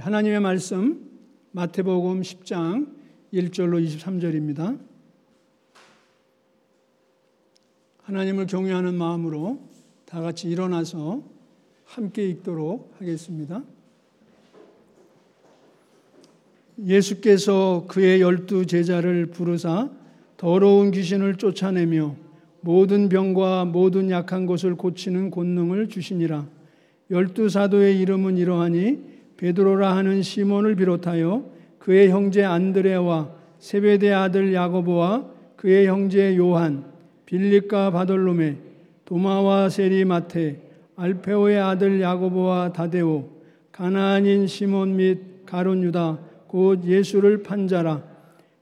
하나님의 말씀 마태복음 10장 1절로 23절입니다. 하나님을 경외하는 마음으로 다 같이 일어나서 함께 읽도록 하겠습니다. 예수께서 그의 열두 제자를 부르사 더러운 귀신을 쫓아내며 모든 병과 모든 약한 것을 고치는 권능을 주시니라. 열두 사도의 이름은 이러하니 베드로라 하는 시몬을 비롯하여 그의 형제 안드레와 세베대 아들 야고보와 그의 형제 요한, 빌립과 바돌로메, 도마와 세리마테, 알페오의 아들 야고보와 다데오, 가나안인 시몬 및 가론 유다, 곧 예수를 판자라.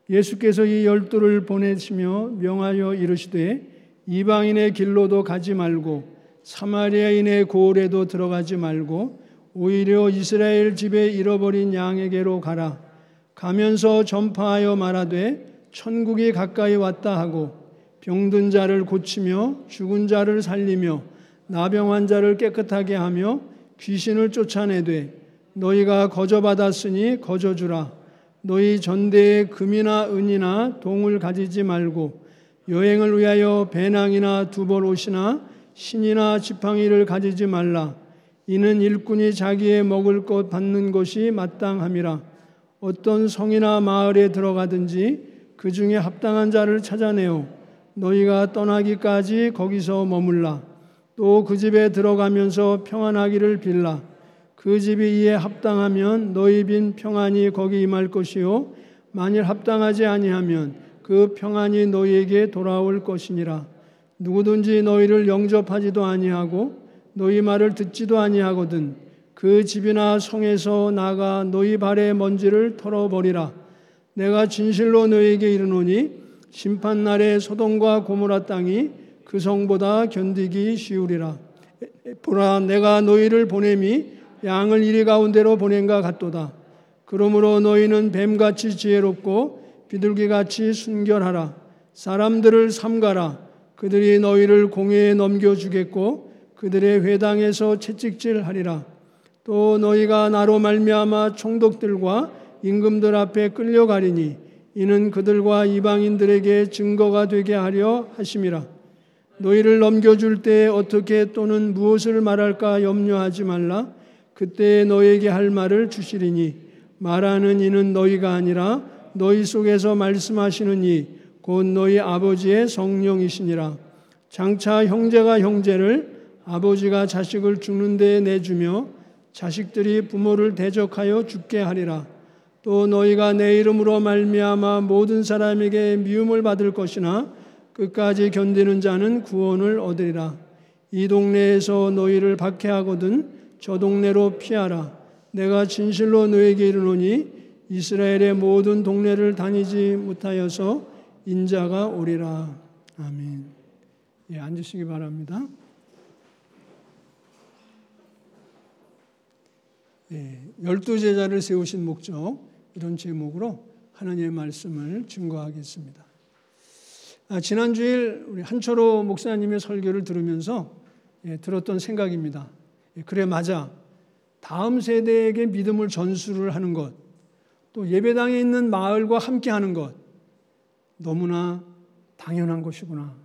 예수께서 이 열두를 보내시며 명하여 이르시되 이방인의 길로도 가지 말고 사마리아인의 고을에도 들어가지 말고 오히려 이스라엘 집에 잃어버린 양에게로 가라. 가면서 전파하여 말하되 천국이 가까이 왔다 하고 병든 자를 고치며 죽은 자를 살리며 나병 자를 깨끗하게 하며 귀신을 쫓아내되 너희가 거저 받았으니 거저 주라. 너희 전대에 금이나 은이나 동을 가지지 말고 여행을 위하여 배낭이나 두벌 옷이나 신이나 지팡이를 가지지 말라. 이는 일꾼이 자기의 먹을 것 받는 것이 마땅함이라. 어떤 성이나 마을에 들어가든지 그 중에 합당한 자를 찾아내어 너희가 떠나기까지 거기서 머물라. 또 그 집에 들어가면서 평안하기를 빌라. 그 집이 이에 합당하면 너희 빈 평안이 거기 임할 것이요 만일 합당하지 아니하면 그 평안이 너희에게 돌아올 것이니라. 누구든지 너희를 영접하지도 아니하고 너희 말을 듣지도 아니하거든 그 집이나 성에서 나가 너희 발의 먼지를 털어버리라. 내가 진실로 너희에게 이르노니 심판 날에 소돔과 고모라 땅이 그 성보다 견디기 쉬우리라. 보라 내가 너희를 보냄이 양을 이리 가운데로 보낸가 같도다. 그러므로 너희는 뱀같이 지혜롭고 비둘기같이 순결하라. 사람들을 삼가라. 그들이 너희를 공회에 넘겨주겠고 그들의 회당에서 채찍질하리라. 또 너희가 나로 말미암아 총독들과 임금들 앞에 끌려가리니 이는 그들과 이방인들에게 증거가 되게 하려 하심이라. 너희를 넘겨줄 때 어떻게 또는 무엇을 말할까 염려하지 말라. 그때 너에게 할 말을 주시리니 말하는 이는 너희가 아니라 너희 속에서 말씀하시는 이 곧 너희 아버지의 성령이시니라. 장차 형제가 형제를 아버지가 자식을 죽는 데 내주며 자식들이 부모를 대적하여 죽게 하리라. 또 너희가 내 이름으로 말미암아 모든 사람에게 미움을 받을 것이나 끝까지 견디는 자는 구원을 얻으리라. 이 동네에서 너희를 박해하거든 저 동네로 피하라. 내가 진실로 너에게 이르노니 이스라엘의 모든 동네를 다니지 못하여서 인자가 오리라. 아멘. 예, 앉으시기 바랍니다. 열두 제자를 세우신 목적 이런 제목으로 하나님의 말씀을 증거하겠습니다. 아, 지난 주일 우리 한철호 목사님의 설교를 들으면서 예, 들었던 생각입니다. 예, 그래 맞아. 다음 세대에게 믿음을 전수를 하는 것, 또 예배당에 있는 마을과 함께 하는 것 너무나 당연한 것이구나.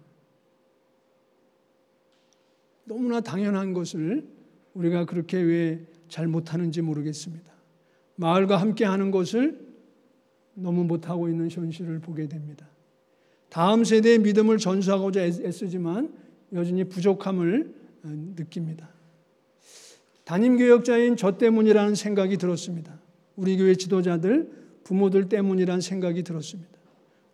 너무나 당연한 것을 우리가 그렇게 왜 잘 못하는지 모르겠습니다. 마을과 함께 하는 것을 너무 못하고 있는 현실을 보게 됩니다. 다음 세대의 믿음을 전수하고자 애쓰지만 여전히 부족함을 어, 느낍니다. 담임 교역자인 저 때문이라는 생각이 들었습니다. 우리 교회 지도자들, 부모들 때문이란 생각이 들었습니다.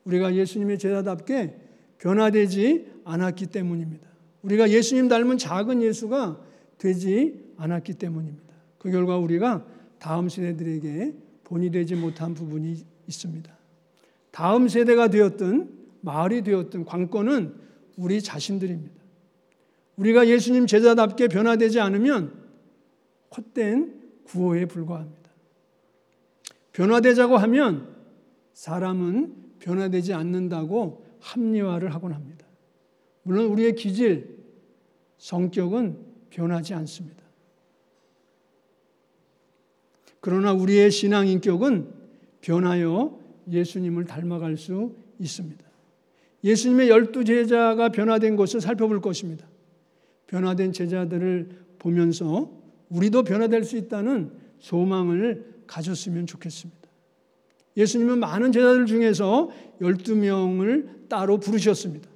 우리가 예수님의 제자답게 변화되지 않았기 때문입니다. 우리가 예수님 닮은 작은 예수가 되지 않았기 때문입니다. 그 결과 우리가 다음 세대들에게 본이 되지 못한 부분이 있습니다. 다음 세대가 되었든 마을이 되었든 관건은 우리 자신들입니다. 우리가 예수님 제자답게 변화되지 않으면 헛된 구호에 불과합니다. 변화되자고 하면 사람은 변화되지 않는다고 합리화를 하곤 합니다. 물론 우리의 기질, 성격은 변하지 않습니다. 그러나 우리의 신앙 인격은 변하여 예수님을 닮아갈 수 있습니다. 예수님의 열두 제자가 변화된 것을 살펴볼 것입니다. 변화된 제자들을 보면서 우리도 변화될 수 있다는 소망을 가졌으면 좋겠습니다. 예수님은 많은 제자들 중에서 12명을 따로 부르셨습니다.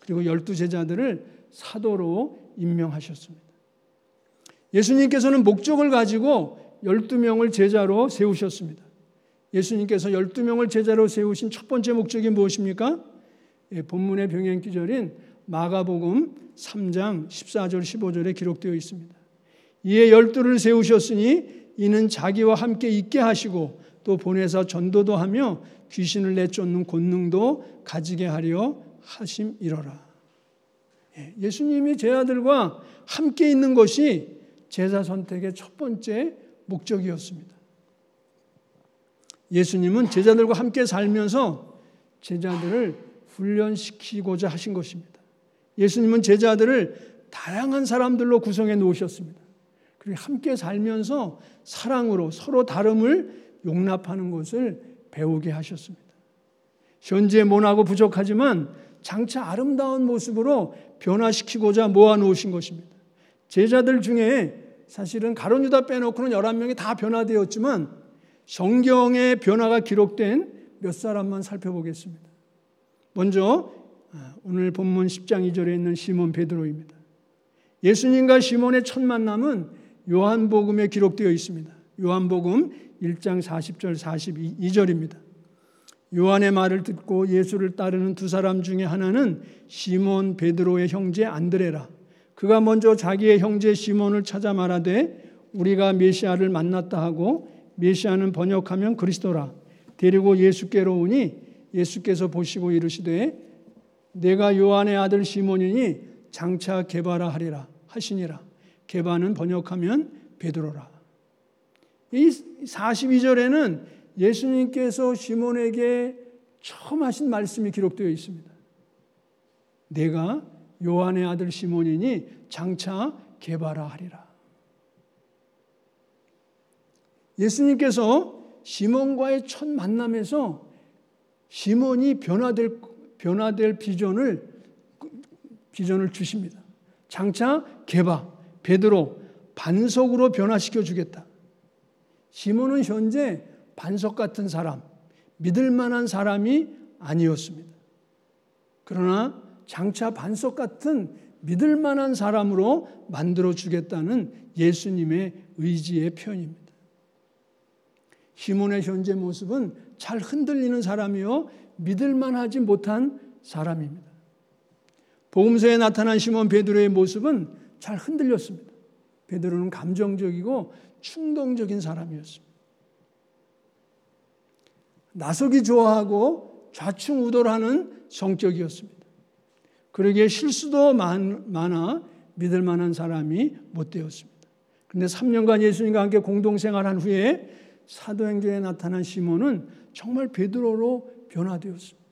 그리고 12제자들을 사도로 임명하셨습니다. 예수님께서는 목적을 가지고 12명을 제자로 세우셨습니다. 예수님께서 12명을 제자로 세우신 첫 번째 목적이 무엇입니까? 예, 본문의 병행 기절인 마가복음 3장 14절 15절에 기록되어 있습니다. 이에 열두를 세우셨으니 이는 자기와 함께 있게 하시고 또 보내서 전도도 하며 귀신을 내쫓는 권능도 가지게 하려 하심이러라. 예, 예수님이 제 아들과 함께 있는 것이 제자 선택의 첫 번째 목적이었습니다. 예수님은 제자들과 함께 살면서 제자들을 훈련시키고자 하신 것입니다. 예수님은 제자들을 다양한 사람들로 구성해 놓으셨습니다. 그리고 함께 살면서 사랑으로 서로 다름을 용납하는 것을 배우게 하셨습니다. 현재 모나고 부족하지만 장차 아름다운 모습으로 변화시키고자 모아 놓으신 것입니다. 제자들 중에 사실은 가론 유다 빼놓고는 11명이 다 변화되었지만 성경의 변화가 기록된 몇 사람만 살펴보겠습니다. 먼저 아, 오늘 본문 10장 2절에 있는 시몬 베드로입니다. 예수님과 시몬의 첫 만남은 요한복음에 기록되어 있습니다. 요한복음 1장 40절 42절입니다. 요한의 말을 듣고 예수를 따르는 두 사람 중에 하나는 시몬 베드로의 형제 안드레라. 그가 먼저 자기의 형제 시몬을 찾아 말하되 우리가 메시아를 만났다 하고 메시아는 번역하면 그리스도라. 데리고 예수께로 오니 예수께서 보시고 이르시되 내가 요한의 아들 시몬이니 장차 개바라 하리라 하시니라. 개바는 번역하면 베드로라. 이 42절에는 예수님께서 시몬에게 처음 하신 말씀이 기록되어 있습니다. 내가 요한의 아들 시몬이니 장차 개바라 하리라. 예수님께서 시몬과의 첫 만남에서 시몬이 변화될 변화될 비전을 비전을 주십니다. 장차 개바 베드로 반석으로 변화시켜 주겠다. 시몬은 현재 반석 같은 사람, 믿을 만한 사람이 아니었습니다. 그러나 장차 반석 같은 믿을 만한 사람으로 만들어 주겠다는 예수님의 의지의 표현입니다. 시몬의 현재 모습은 잘 흔들리는 사람이요 믿을 만하지 못한 사람입니다. 복음서에 나타난 시몬 베드로의 모습은 잘 흔들렸습니다. 베드로는 감정적이고 충동적인 사람이었습니다. 나서기 좋아하고 좌충우돌하는 성격이었습니다. 그러기에 실수도 많아 믿을 만한 사람이 못 되었습니다. 그런데 3년간 예수님과 함께 공동생활한 후에 사도행전에 나타난 시몬은 정말 베드로로 변화되었습니다.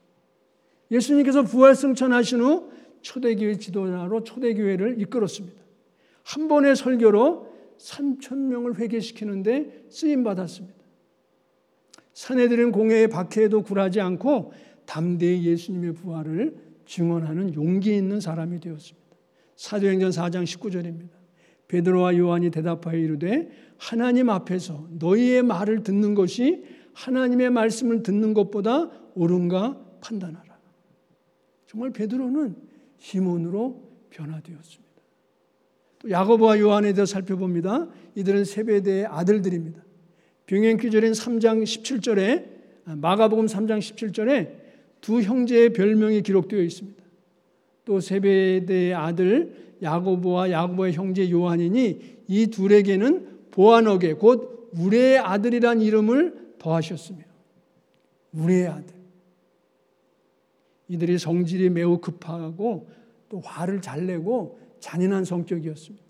예수님께서 부활 승천하신 후 초대교회 지도자로 초대교회를 이끌었습니다. 한 번의 설교로 3천 명을 회개시키는데 쓰임 받았습니다. 사내들은 공회에 박해에도 굴하지 않고 담대히 예수님의 부활을 증언하는 용기 있는 사람이 되었습니다. 사도행전 4장 19절입니다. 베드로와 요한이 대답하여 이르되 하나님 앞에서 너희의 말을 듣는 것이 하나님의 말씀을 듣는 것보다 옳은가 판단하라. 정말 베드로는 시몬으로 변화되었습니다. 또 야고보와 요한에 대해 살펴봅니다. 이들은 세베대의 아들들입니다. 병행 기절인 3장 17절에 마가복음 3장 17절에 두 형제의 별명이 기록되어 있습니다. 또 세베대의 아들 야고보와 야고보의 형제 요한이니 이 둘에게는 보아너게 곧 우리의 아들이란 이름을 더하셨으며 우리의 아들. 이들이 성질이 매우 급하고 또 화를 잘 내고 잔인한 성격이었습니다.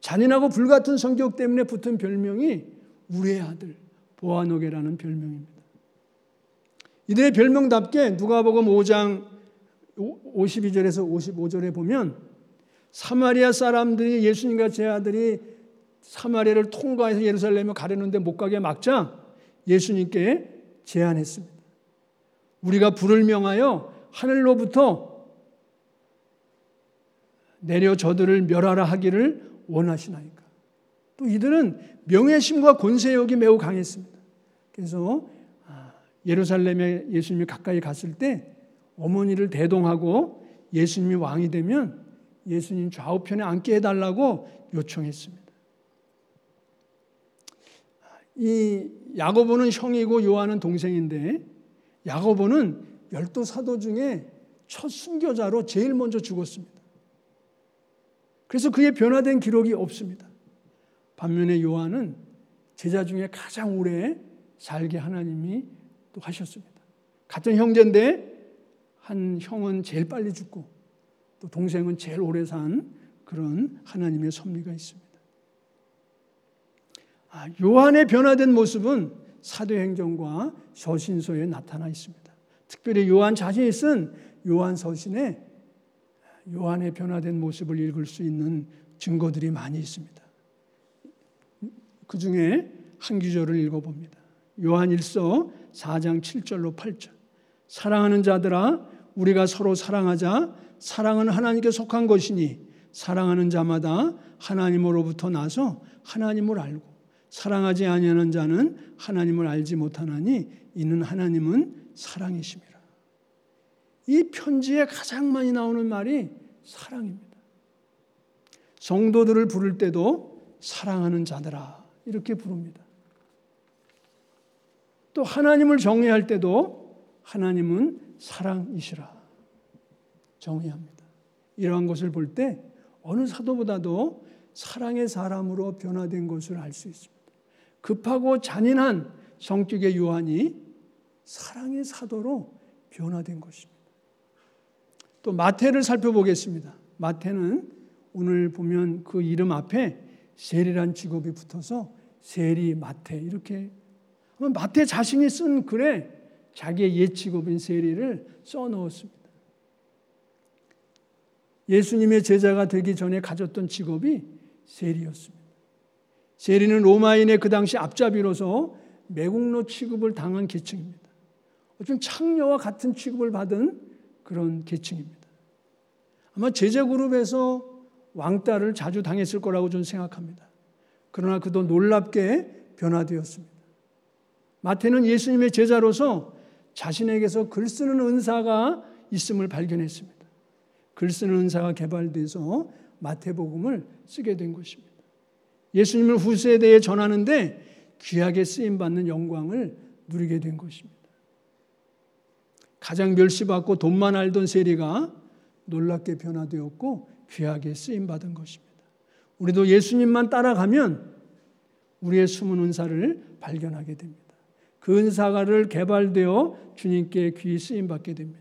잔인하고 불같은 성격 때문에 붙은 별명이 우리의 아들 보아노게라는 별명입니다. 이들의 별명답게 누가복음 5장 52절에서 55절에 보면 사마리아 사람들이 예수님과 제 아들이 사마리아를 통과해서 예루살렘에 가려는데 못 가게 막자 예수님께 제안했습니다. 우리가 불을 명하여 하늘로부터 내려 저들을 멸하라 하기를 원하시나이까. 또 이들은 명예심과 권세욕이 매우 강했습니다. 그래서 아, 예루살렘에 예수님이 가까이 갔을 때 어머니를 대동하고 예수님이 왕이 되면 예수님 좌우편에 앉게 해달라고 요청했습니다. 이 야고보는 형이고 요한은 동생인데 야고보는 열두 사도 중에 첫 순교자로 제일 먼저 죽었습니다. 그래서 그의 변화된 기록이 없습니다. 반면에 요한은 제자 중에 가장 오래 살게 하나님이 또 하셨습니다. 같은 형제인데 한 형은 제일 빨리 죽고 또 동생은 제일 오래 산 그런 하나님의 섭리가 있습니다. 아, 요한의 변화된 모습은 사도행전과 서신서에 나타나 있습니다. 특별히 요한 자신이 쓴 요한 서신에 요한의 변화된 모습을 읽을 수 있는 증거들이 많이 있습니다. 그 중에 한 구절을 읽어봅니다. 요한 1서 4장 7절로 8절. 사랑하는 자들아, 우리가 서로 사랑하자. 사랑은 하나님께 속한 것이니 사랑하는 자마다 하나님으로부터 나서 하나님을 알고 사랑하지 아니하는 자는 하나님을 알지 못하나니 이는 하나님은 사랑이심이라. 이 편지에 가장 많이 나오는 말이 사랑입니다. 성도들을 부를 때도 사랑하는 자들아 이렇게 부릅니다. 또 하나님을 정의할 때도 하나님은 사랑이시라 정의합니다. 이러한 것을 볼 때 어느 사도보다도 사랑의 사람으로 변화된 것을 알 수 있습니다. 급하고 잔인한 성격의 요한이 사랑의 사도로 변화된 것입니다. 또 마태를 살펴보겠습니다. 마태는 오늘 보면 그 이름 앞에 세리란 직업이 붙어서 세리 마태 이렇게 마태 자신이 쓴 글에 자기의 옛 직업인 세리를 써 넣었습니다. 예수님의 제자가 되기 전에 가졌던 직업이 세리였습니다. 세리는 로마인의 그 당시 앞잡이로서 매국노 취급을 당한 계층입니다. 좀 창녀와 같은 취급을 받은 그런 계층입니다. 아마 제자 그룹에서 왕따를 자주 당했을 거라고 저는 생각합니다. 그러나 그도 놀랍게 변화되었습니다. 마태는 예수님의 제자로서 자신에게서 글 쓰는 은사가 있음을 발견했습니다. 글 쓰는 은사가 개발돼서 마태복음을 쓰게 된 것입니다. 예수님을 후세대에 전하는데 귀하게 쓰임 받는 영광을 누리게 된 것입니다. 가장 멸시받고 돈만 알던 세리가 놀랍게 변화되었고 귀하게 쓰임 받은 것입니다. 우리도 예수님만 따라가면 우리의 숨은 은사를 발견하게 됩니다. 그 은사가를 개발되어 주님께 귀 쓰임 받게 됩니다.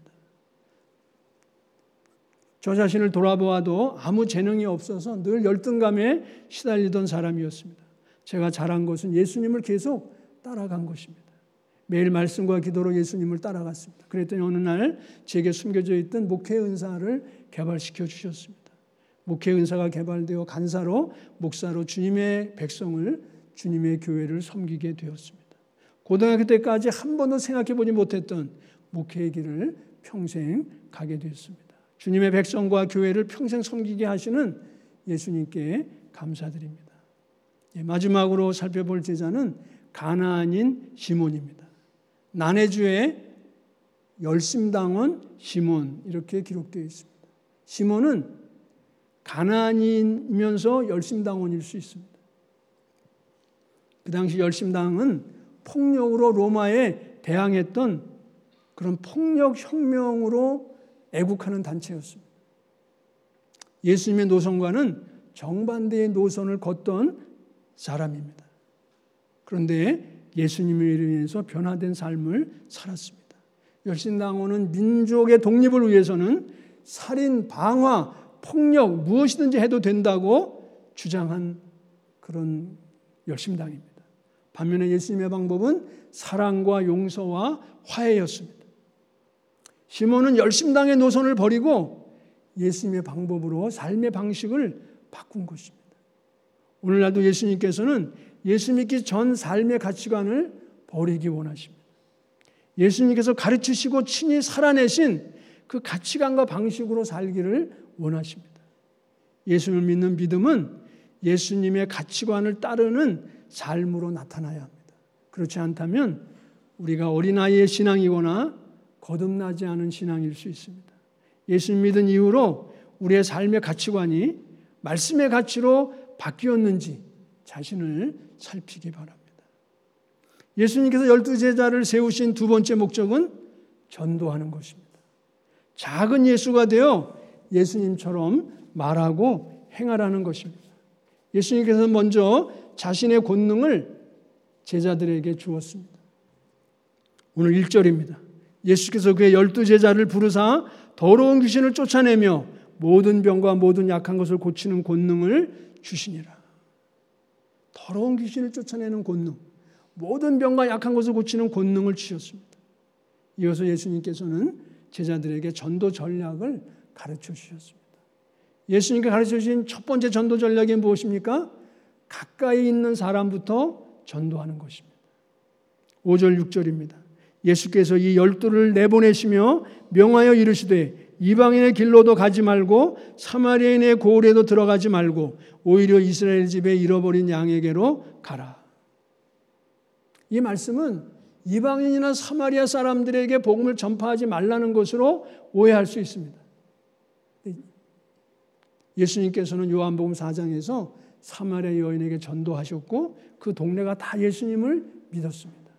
저 자신을 돌아보아도 아무 재능이 없어서 늘 열등감에 시달리던 사람이었습니다. 제가 잘한 것은 예수님을 계속 따라간 것입니다. 매일 말씀과 기도로 예수님을 따라갔습니다. 그랬더니 어느 날 제게 숨겨져 있던 목회 은사를 개발시켜 주셨습니다. 목회 은사가 개발되어 간사로 목사로 주님의 백성을 주님의 교회를 섬기게 되었습니다. 고등학교 때까지 한 번도 생각해 보지 못했던 목회의 길을 평생 가게 되었습니다. 주님의 백성과 교회를 평생 섬기게 하시는 예수님께 감사드립니다. 예, 마지막으로 살펴볼 제자는 가나안인 시몬입니다. 나네주의 열심당원 시몬 이렇게 기록되어 있습니다. 시몬은 가나안이면서 열심당원일 수 있습니다. 그 당시 열심당은 폭력으로 로마에 대항했던 그런 폭력 혁명으로 애국하는 단체였습니다. 예수님의 노선과는 정반대의 노선을 걷던 사람입니다. 그런데 예수님을 인해서 변화된 삶을 살았습니다. 열신당원은 민족의 독립을 위해서는 살인, 방화, 폭력 무엇이든지 해도 된다고 주장한 그런 열심당입니다. 반면에 예수님의 방법은 사랑과 용서와 화해였습니다. 시몬은 열심당의 노선을 버리고 예수님의 방법으로 삶의 방식을 바꾼 것입니다. 오늘날도 예수님께서는 예수 믿기 전 삶의 가치관을 버리기 원하십니다. 예수님께서 가르치시고 친히 살아내신 그 가치관과 방식으로 살기를 원하십니다. 예수를 믿는 믿음은 예수님의 가치관을 따르는 삶으로 나타나야 합니다. 그렇지 않다면 우리가 어린아이의 신앙이거나 거듭나지 않은 신앙일 수 있습니다. 예수 믿은 이후로 우리의 삶의 가치관이 말씀의 가치로 바뀌었는지 자신을 살피기 바랍니다. 예수님께서 열두 제자를 세우신 두 번째 목적은 전도하는 것입니다. 작은 예수가 되어 예수님처럼 말하고 행하라는 것입니다. 예수님께서 먼저 자신의 권능을 제자들에게 주었습니다. 오늘 1절입니다. 예수께서 그의 열두 제자를 부르사 더러운 귀신을 쫓아내며 모든 병과 모든 약한 것을 고치는 권능을 주시니라. 더러운 귀신을 쫓아내는 권능, 모든 병과 약한 것을 고치는 권능을 주셨습니다. 이어서 예수님께서는 제자들에게 전도 전략을 가르쳐 주셨습니다. 예수님께 가르쳐 주신 첫 번째 전도 전략이 무엇입니까? 가까이 있는 사람부터 전도하는 것입니다. 5절 6절입니다. 예수께서 이 열두를 내보내시며 명하여 이르시되 이방인의 길로도 가지 말고 사마리아인의 고을에도 들어가지 말고 오히려 이스라엘 집에 잃어버린 양에게로 가라. 이 말씀은 이방인이나 사마리아 사람들에게 복음을 전파하지 말라는 것으로 오해할 수 있습니다. 예수님께서는 요한복음 4장에서 사마리아 여인에게 전도하셨고 그 동네가 다 예수님을 믿었습니다.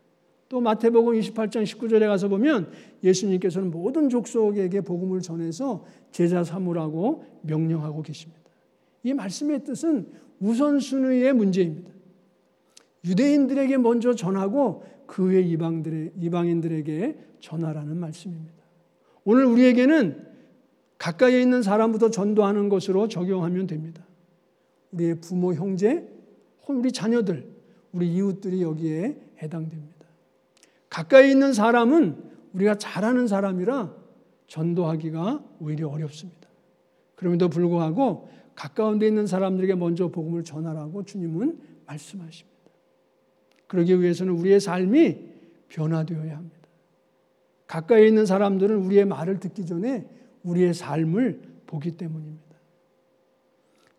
또 마태복음 28장 19절에 가서 보면 예수님께서는 모든 족속에게 복음을 전해서 제자 삼으라고 명령하고 계십니다. 이 말씀의 뜻은 우선순위의 문제입니다. 유대인들에게 먼저 전하고 그 후에 이방들의, 이방인들에게 전하라는 말씀입니다. 오늘 우리에게는 가까이 있는 사람부터 전도하는 것으로 적용하면 됩니다. 우리의 부모, 형제, 우리 자녀들, 우리 이웃들이 여기에 해당됩니다. 가까이 있는 사람은 우리가 잘하는 사람이라 전도하기가 오히려 어렵습니다. 그럼에도 불구하고 가까운 데 있는 사람들에게 먼저 복음을 전하라고 주님은 말씀하십니다. 그러기 위해서는 우리의 삶이 변화되어야 합니다. 가까이 있는 사람들은 우리의 말을 듣기 전에 우리의 삶을 보기 때문입니다.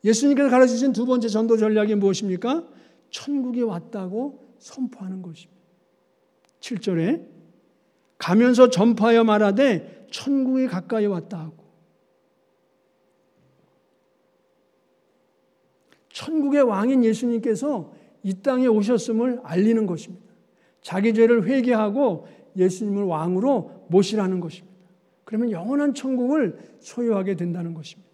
예수님께서 가르쳐 주신 두 번째 전도 전략이 무엇입니까? 천국이 왔다고 선포하는 것입니다. 7절에 가면서 전파하여 말하되 천국이 가까이 왔다 하고 천국의 왕인 예수님께서 이 땅에 오셨음을 알리는 것입니다. 자기 죄를 회개하고 예수님을 왕으로 모시라는 것입니다. 그러면 영원한 천국을 소유하게 된다는 것입니다.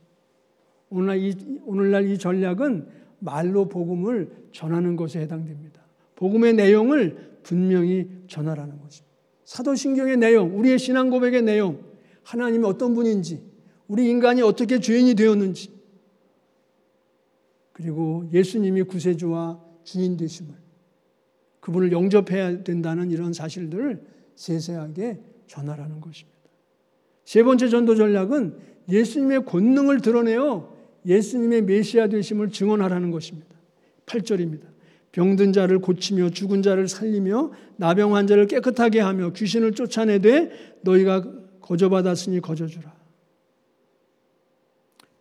오늘날 이, 오늘날 이 전략은 말로 복음을 전하는 것에 해당됩니다. 복음의 내용을 분명히 전하라는 거죠. 사도신경의 내용, 우리의 신앙 고백의 내용, 하나님이 어떤 분인지, 우리 인간이 어떻게 죄인이 되었는지, 그리고 예수님이 구세주와 주인 되심을, 그분을 영접해야 된다는 이런 사실들을 세세하게 전하라는 것입니다. 세 번째 전도 전략은 예수님의 권능을 드러내어 예수님의 메시아 되심을 증언하라는 것입니다. 8절입니다. 병든 자를 고치며 죽은 자를 살리며 나병 환자를 깨끗하게 하며 귀신을 쫓아내되 너희가 거저받았으니 거저주라.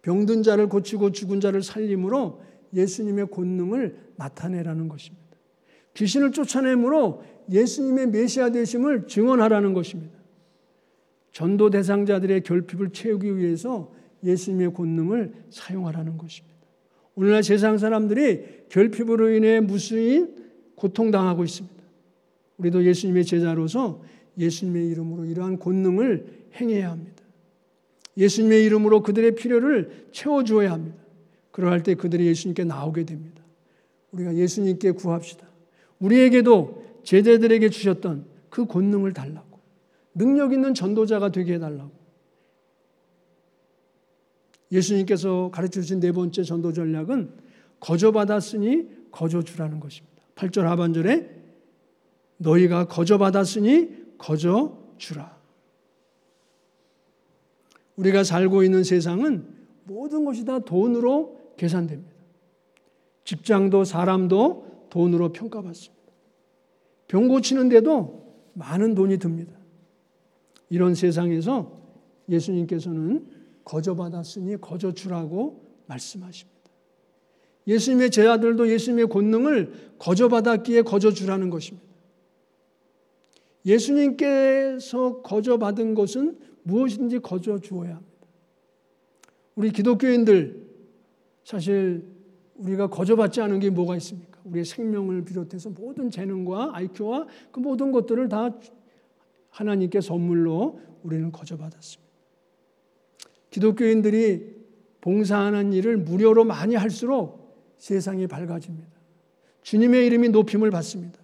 병든 자를 고치고 죽은 자를 살림으로 예수님의 권능을 나타내라는 것입니다. 귀신을 쫓아내므로 예수님의 메시아 되심을 증언하라는 것입니다. 전도 대상자들의 결핍을 채우기 위해서 예수님의 권능을 사용하라는 것입니다. 오늘날 세상 사람들이 결핍으로 인해 무수인 고통당하고 있습니다. 우리도 예수님의 제자로서 예수님의 이름으로 이러한 권능을 행해야 합니다. 예수님의 이름으로 그들의 필요를 채워주어야 합니다. 그러할 때 그들이 예수님께 나오게 됩니다. 우리가 예수님께 구합시다. 우리에게도 제자들에게 주셨던 그 권능을 달라고. 능력 있는 전도자가 되게 해달라고. 예수님께서 가르쳐 주신 네 번째 전도 전략은 거저 받았으니 거저 주라는 것입니다. 8절 하반절에 너희가 거저 받았으니 거저 주라. 우리가 살고 있는 세상은 모든 것이 다 돈으로 계산됩니다. 직장도 사람도 돈으로 평가받습니다. 병 고치는데도 많은 돈이 듭니다. 이런 세상에서 예수님께서는 거저 받았으니 거저 주라고 말씀하십니다. 예수님의 제자들도 예수님의 권능을 거저 받았기에 거저 주라는 것입니다. 예수님께서 거저 받은 것은 무엇이든지 거저 주어야 합니다. 우리 기독교인들 사실 우리가 거저받지 않은 게 뭐가 있습니까? 우리의 생명을 비롯해서 모든 재능과 IQ와 그 모든 것들을 다 하나님께 선물로 우리는 거저받았습니다. 기독교인들이 봉사하는 일을 무료로 많이 할수록 세상이 밝아집니다. 주님의 이름이 높임을 받습니다.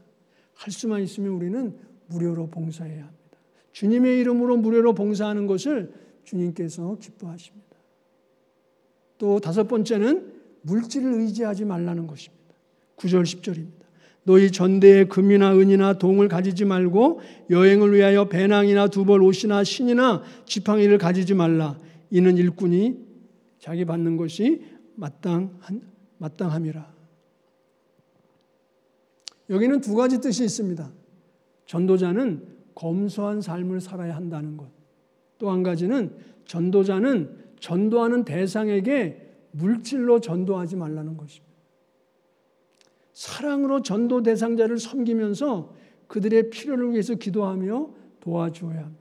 할 수만 있으면 우리는 무료로 봉사해야 합니다. 주님의 이름으로 무료로 봉사하는 것을 주님께서 기뻐하십니다. 또 다섯 번째는 물질을 의지하지 말라는 것입니다. 9절 10절입니다. 너희 전대에 금이나 은이나 동을 가지지 말고 여행을 위하여 배낭이나 두벌 옷이나 신이나 지팡이를 가지지 말라. 이는 일꾼이 자기 받는 것이 마땅한 마땅함이라. 여기는 두 가지 뜻이 있습니다. 전도자는 검소한 삶을 살아야 한다는 것. 또 한 가지는 전도자는 전도하는 대상에게 물질로 전도하지 말라는 것입니다. 사랑으로 전도 대상자를 섬기면서 그들의 필요를 위해서 기도하며 도와주어야 합니다.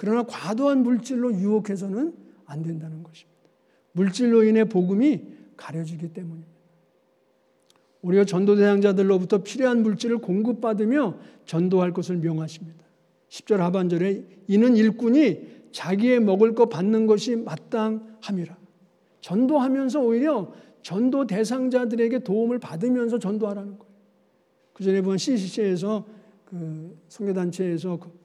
그러나 과도한 물질로 유혹해서는 안 된다는 것입니다. 물질로 인해 복음이 가려지기 때문입니다. 우리가 전도 대상자들로부터 필요한 물질을 공급받으며 전도할 것을 명하십니다. 10절 하반절에 이는 일꾼이 자기의 먹을 것 받는 것이 마땅함이라. 전도하면서 오히려 전도 대상자들에게 도움을 받으면서 전도하라는 거예요. 그 전에 본 CCC에서 그 선교단체에서 그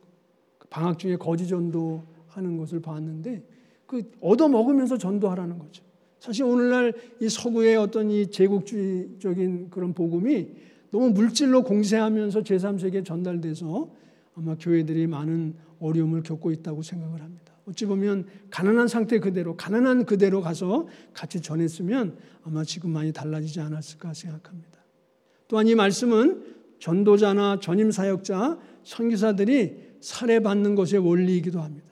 방학 중에 거지 전도하는 것을 봤는데 그 얻어 먹으면서 전도하라는 거죠. 사실 오늘날 이 서구의 어떤 이 제국주의적인 그런 복음이 너무 물질로 공세하면서 제3세계에 전달돼서 아마 교회들이 많은 어려움을 겪고 있다고 생각을 합니다. 어찌 보면 가난한 상태 그대로 가난한 그대로 가서 같이 전했으면 아마 지금 많이 달라지지 않았을까 생각합니다. 또한 이 말씀은 전도자나 전임 사역자, 선교사들이 살해받는 것의 원리이기도 합니다.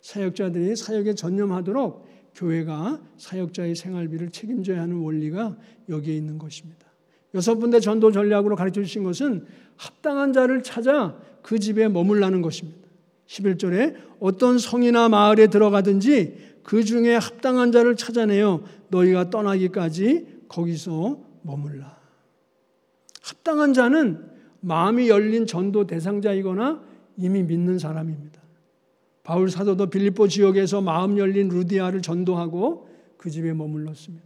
사역자들이 사역에 전념하도록 교회가 사역자의 생활비를 책임져야 하는 원리가 여기에 있는 것입니다. 여섯 번째 전도 전략으로 가르쳐 주신 것은 합당한 자를 찾아 그 집에 머물라는 것입니다. 11절에 어떤 성이나 마을에 들어가든지 그 중에 합당한 자를 찾아내어 너희가 떠나기까지 거기서 머물라. 합당한 자는 마음이 열린 전도 대상자이거나 이미 믿는 사람입니다. 바울 사도도 빌립보 지역에서 마음 열린 루디아를 전도하고 그 집에 머물렀습니다.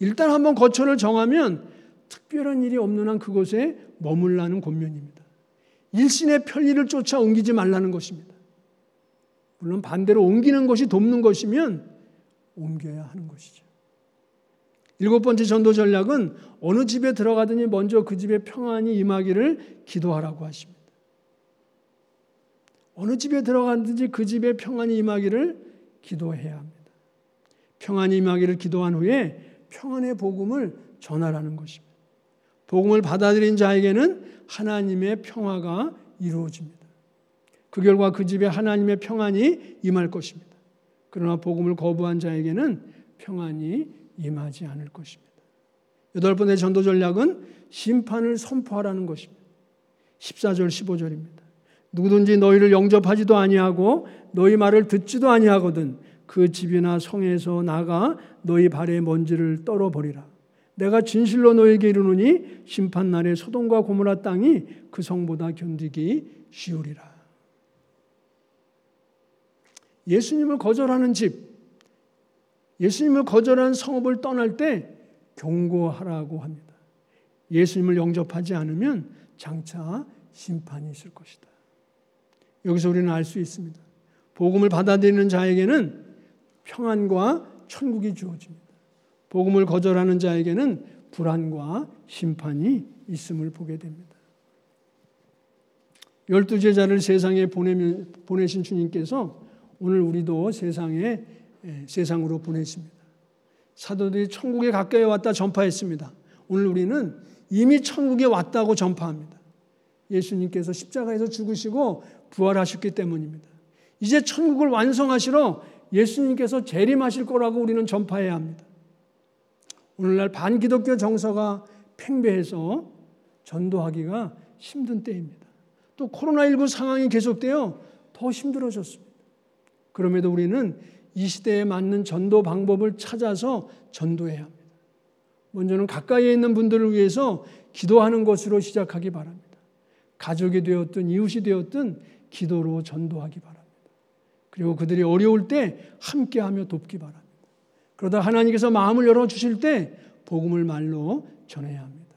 일단 한번 거처를 정하면 특별한 일이 없는 한 그곳에 머물라는 권면입니다. 일신의 편리를 쫓아 옮기지 말라는 것입니다. 물론 반대로 옮기는 것이 돕는 것이면 옮겨야 하는 것이죠. 일곱 번째 전도 전략은 어느 집에 들어가더니 먼저 그 집에 평안이 임하기를 기도하라고 하십니다. 어느 집에 들어갔든지 그 집에 평안이 임하기를 기도해야 합니다. 평안이 임하기를 기도한 후에 평안의 복음을 전하라는 것입니다. 복음을 받아들인 자에게는 하나님의 평화가 이루어집니다. 그 결과 그 집에 하나님의 평안이 임할 것입니다. 그러나 복음을 거부한 자에게는 평안이 임하지 않을 것입니다. 여덟 번째 전도 전략은 심판을 선포하라는 것입니다. 14절 15절입니다. 누구든지 너희를 영접하지도 아니하고 너희 말을 듣지도 아니하거든 그 집이나 성에서 나가 너희 발의 먼지를 떨어 버리라. 내가 진실로 너에게 이르노니 심판 날에 소돔과 고모라 땅이 그 성보다 견디기 쉬우리라. 예수님을 거절하는 집, 예수님을 거절한 성읍을 떠날 때 경고하라고 합니다. 예수님을 영접하지 않으면 장차 심판이 있을 것이다. 여기서 우리는 알 수 있습니다. 복음을 받아들이는 자에게는 평안과 천국이 주어집니다. 복음을 거절하는 자에게는 불안과 심판이 있음을 보게 됩니다. 열두 제자를 세상에 보내신 주님께서 오늘 우리도 세상에 세상으로 보내십니다. 사도들이 천국에 가까이 왔다 전파했습니다. 오늘 우리는 이미 천국에 왔다고 전파합니다. 예수님께서 십자가에서 죽으시고 부활하셨기 때문입니다. 이제 천국을 완성하시러 예수님께서 재림하실 거라고 우리는 전파해야 합니다. 오늘날 반기독교 정서가 팽배해서 전도하기가 힘든 때입니다. 또 코로나19 상황이 계속되어 더 힘들어졌습니다. 그럼에도 우리는 이 시대에 맞는 전도 방법을 찾아서 전도해야 합니다. 먼저는 가까이에 있는 분들을 위해서 기도하는 것으로 시작하기 바랍니다. 가족이 되었든 이웃이 되었든 기도로 전도하기 바랍니다. 그리고 그들이 어려울 때 함께하며 돕기 바랍니다. 그러다 하나님께서 마음을 열어 주실 때 복음을 말로 전해야 합니다.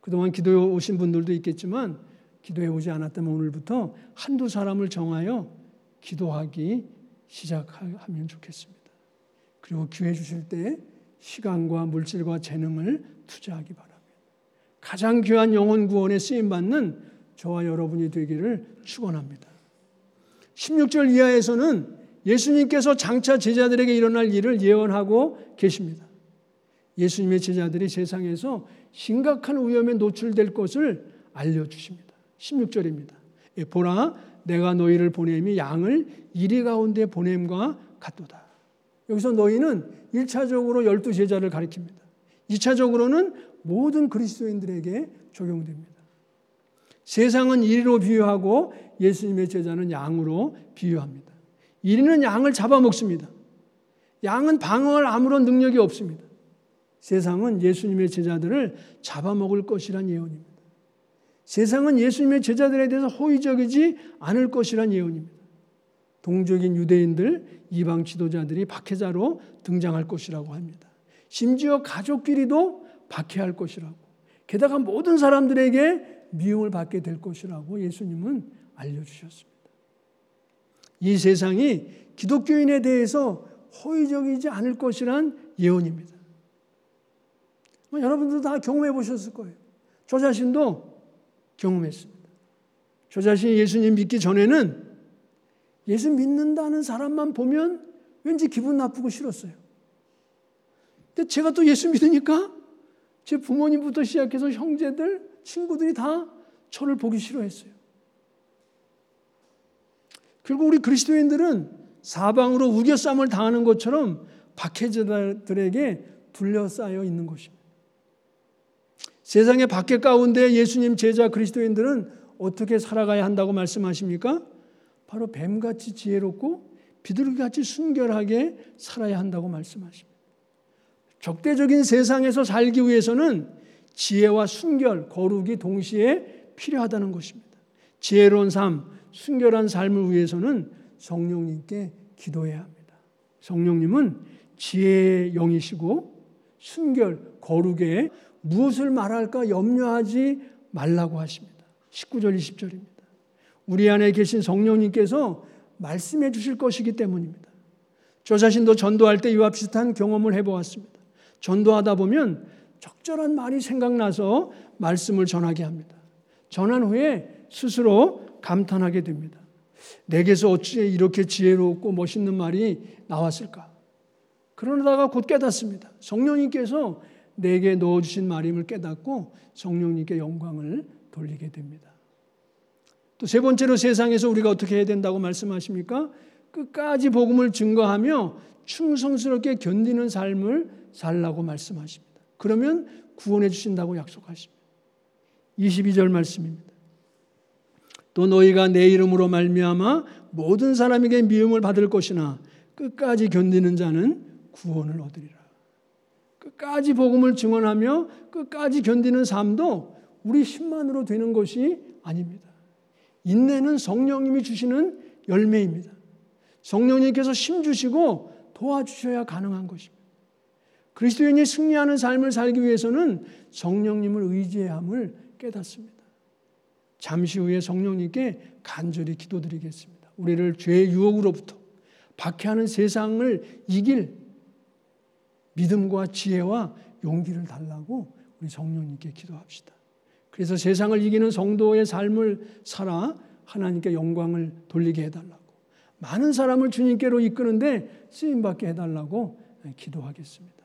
그동안 기도해 오신 분들도 있겠지만 기도해 오지 않았다면 오늘부터 한두 사람을 정하여 기도하기 시작하면 좋겠습니다. 그리고 기회 주실 때 시간과 물질과 재능을 투자하기 바랍니다. 가장 귀한 영혼 구원에 쓰임 받는 저와 여러분이 되기를 축원합니다. 16절 이하에서는 예수님께서 장차 제자들에게 일어날 일을 예언하고 계십니다. 예수님의 제자들이 세상에서 심각한 위험에 노출될 것을 알려주십니다. 16절입니다. 예, 보라, 내가 너희를 보냄이 양을 이리 가운데 보냄과 같도다. 여기서 너희는 1차적으로 열두 제자를 가리킵니다. 2차적으로는 모든 그리스도인들에게 적용됩니다. 세상은 이리로 비유하고 예수님의 제자는 양으로 비유합니다. 이리는 양을 잡아먹습니다. 양은 방어할 아무런 능력이 없습니다. 세상은 예수님의 제자들을 잡아먹을 것이란 예언입니다. 세상은 예수님의 제자들에 대해서 호의적이지 않을 것이란 예언입니다. 동족인 유대인들, 이방 지도자들이 박해자로 등장할 것이라고 합니다. 심지어 가족끼리도 박해할 것이라고. 게다가 모든 사람들에게 미움을 받게 될 것이라고 예수님은 알려주셨습니다. 이 세상이 기독교인에 대해서 호의적이지 않을 것이란 예언입니다. 뭐 여러분들도 다 경험해 보셨을 거예요. 저 자신도 경험했습니다. 저 자신이 예수님 믿기 전에는 예수 믿는다는 사람만 보면 왠지 기분 나쁘고 싫었어요. 근데 제가 또 예수 믿으니까 제 부모님부터 시작해서 형제들, 친구들이 다 저를 보기 싫어했어요. 결국 우리 그리스도인들은 사방으로 우겨쌈을 당하는 것처럼 박해자들에게 둘러싸여 있는 것입니다. 세상의 박해 가운데 예수님 제자 그리스도인들은 어떻게 살아가야 한다고 말씀하십니까? 바로 뱀같이 지혜롭고 비둘기같이 순결하게 살아야 한다고 말씀하십니다. 적대적인 세상에서 살기 위해서는 지혜와 순결, 거룩이 동시에 필요하다는 것입니다. 지혜로운 삶, 순결한 삶을 위해서는 성령님께 기도해야 합니다. 성령님은 지혜의 영이시고 순결, 거룩에 무엇을 말할까 염려하지 말라고 하십니다. 19절, 20절입니다. 우리 안에 계신 성령님께서 말씀해 주실 것이기 때문입니다. 저 자신도 전도할 때 이와 비슷한 경험을 해보았습니다. 전도하다 보면 적절한 말이 생각나서 말씀을 전하게 합니다. 전한 후에 스스로 감탄하게 됩니다. 내게서 어찌 이렇게 지혜롭고 멋있는 말이 나왔을까? 그러다가 곧 깨닫습니다. 성령님께서 내게 넣어주신 말임을 깨닫고 성령님께 영광을 돌리게 됩니다. 또 세 번째로 세상에서 우리가 어떻게 해야 된다고 말씀하십니까? 끝까지 복음을 증거하며 충성스럽게 견디는 삶을 살라고 말씀하십니다. 그러면 구원해 주신다고 약속하십니다. 22절 말씀입니다. 또 너희가 내 이름으로 말미암아 모든 사람에게 미움을 받을 것이나 끝까지 견디는 자는 구원을 얻으리라. 끝까지 복음을 증언하며 끝까지 견디는 삶도 우리 힘만으로 되는 것이 아닙니다. 인내는 성령님이 주시는 열매입니다. 성령님께서 힘 주시고 도와주셔야 가능한 것입니다. 그리스도인이 승리하는 삶을 살기 위해서는 성령님을 의지해야 함을 깨닫습니다. 잠시 후에 성령님께 간절히 기도드리겠습니다. 우리를 죄의 유혹으로부터 박해하는 세상을 이길 믿음과 지혜와 용기를 달라고 우리 성령님께 기도합시다. 그래서 세상을 이기는 성도의 삶을 살아 하나님께 영광을 돌리게 해달라고 많은 사람을 주님께로 이끄는데 쓰임 받게 해달라고 기도하겠습니다.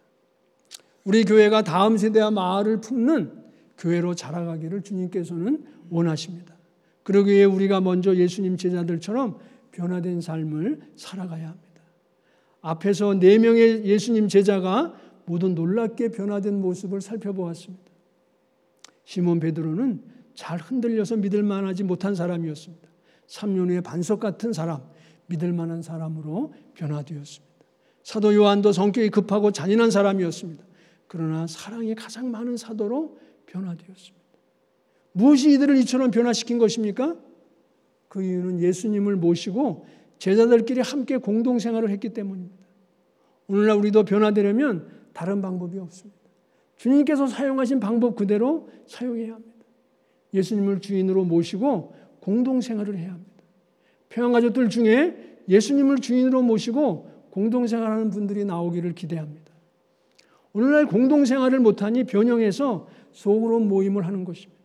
우리 교회가 다음 세대와 마을을 품는 교회로 자라가기를 주님께서는 원하십니다. 그러기 위해 우리가 먼저 예수님 제자들처럼 변화된 삶을 살아가야 합니다. 앞에서 네 명의 예수님 제자가 모두 놀랍게 변화된 모습을 살펴보았습니다. 시몬 베드로는 잘 흔들려서 믿을 만하지 못한 사람이었습니다. 3년 후에 반석 같은 사람, 믿을 만한 사람으로 변화되었습니다. 사도 요한도 성격이 급하고 잔인한 사람이었습니다. 그러나 사랑이 가장 많은 사도로 변화되었습니다. 무엇이 이들을 이처럼 변화시킨 것입니까? 그 이유는 예수님을 모시고 제자들끼리 함께 공동생활을 했기 때문입니다. 오늘날 우리도 변화되려면 다른 방법이 없습니다. 주님께서 사용하신 방법 그대로 사용해야 합니다. 예수님을 주인으로 모시고 공동생활을 해야 합니다. 평양가족들 중에 예수님을 주인으로 모시고 공동생활하는 분들이 나오기를 기대합니다. 오늘날 공동생활을 못하니 변형해서 속으로 모임을 하는 것입니다.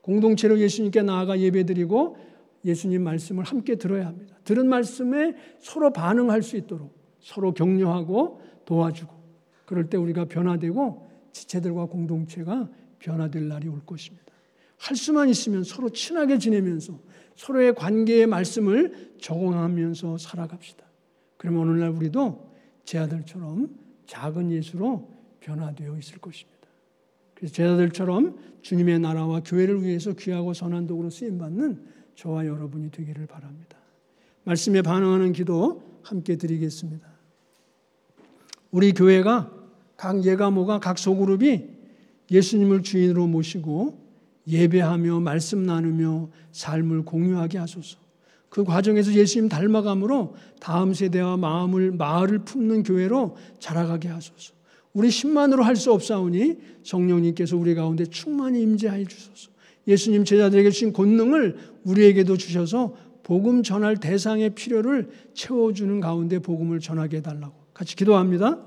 공동체로 예수님께 나아가 예배드리고 예수님 말씀을 함께 들어야 합니다. 들은 말씀에 서로 반응할 수 있도록 서로 격려하고 도와주고 그럴 때 우리가 변화되고 지체들과 공동체가 변화될 날이 올 것입니다. 할 수만 있으면 서로 친하게 지내면서 서로의 관계의 말씀을 적응하면서 살아갑시다. 그러면 오늘날 우리도 제 아들처럼 작은 예수로 변화되어 있을 것입니다. 그래서 제 아들처럼 주님의 나라와 교회를 위해서 귀하고 선한 도구로 쓰임 받는 저와 여러분이 되기를 바랍니다. 말씀에 반응하는 기도 함께 드리겠습니다. 우리 교회가 각 예가모가 각 소그룹이 예수님을 주인으로 모시고 예배하며 말씀 나누며 삶을 공유하게 하소서. 그 과정에서 예수님 닮아감으로 다음 세대와 마음을 마을을 품는 교회로 자라가게 하소서. 우리 힘만으로 할 수 없사오니 성령님께서 우리 가운데 충만히 임재하여 주소서. 예수님 제자들에게 주신 권능을 우리에게도 주셔서 복음 전할 대상의 필요를 채워주는 가운데 복음을 전하게 해달라고 같이 기도합니다.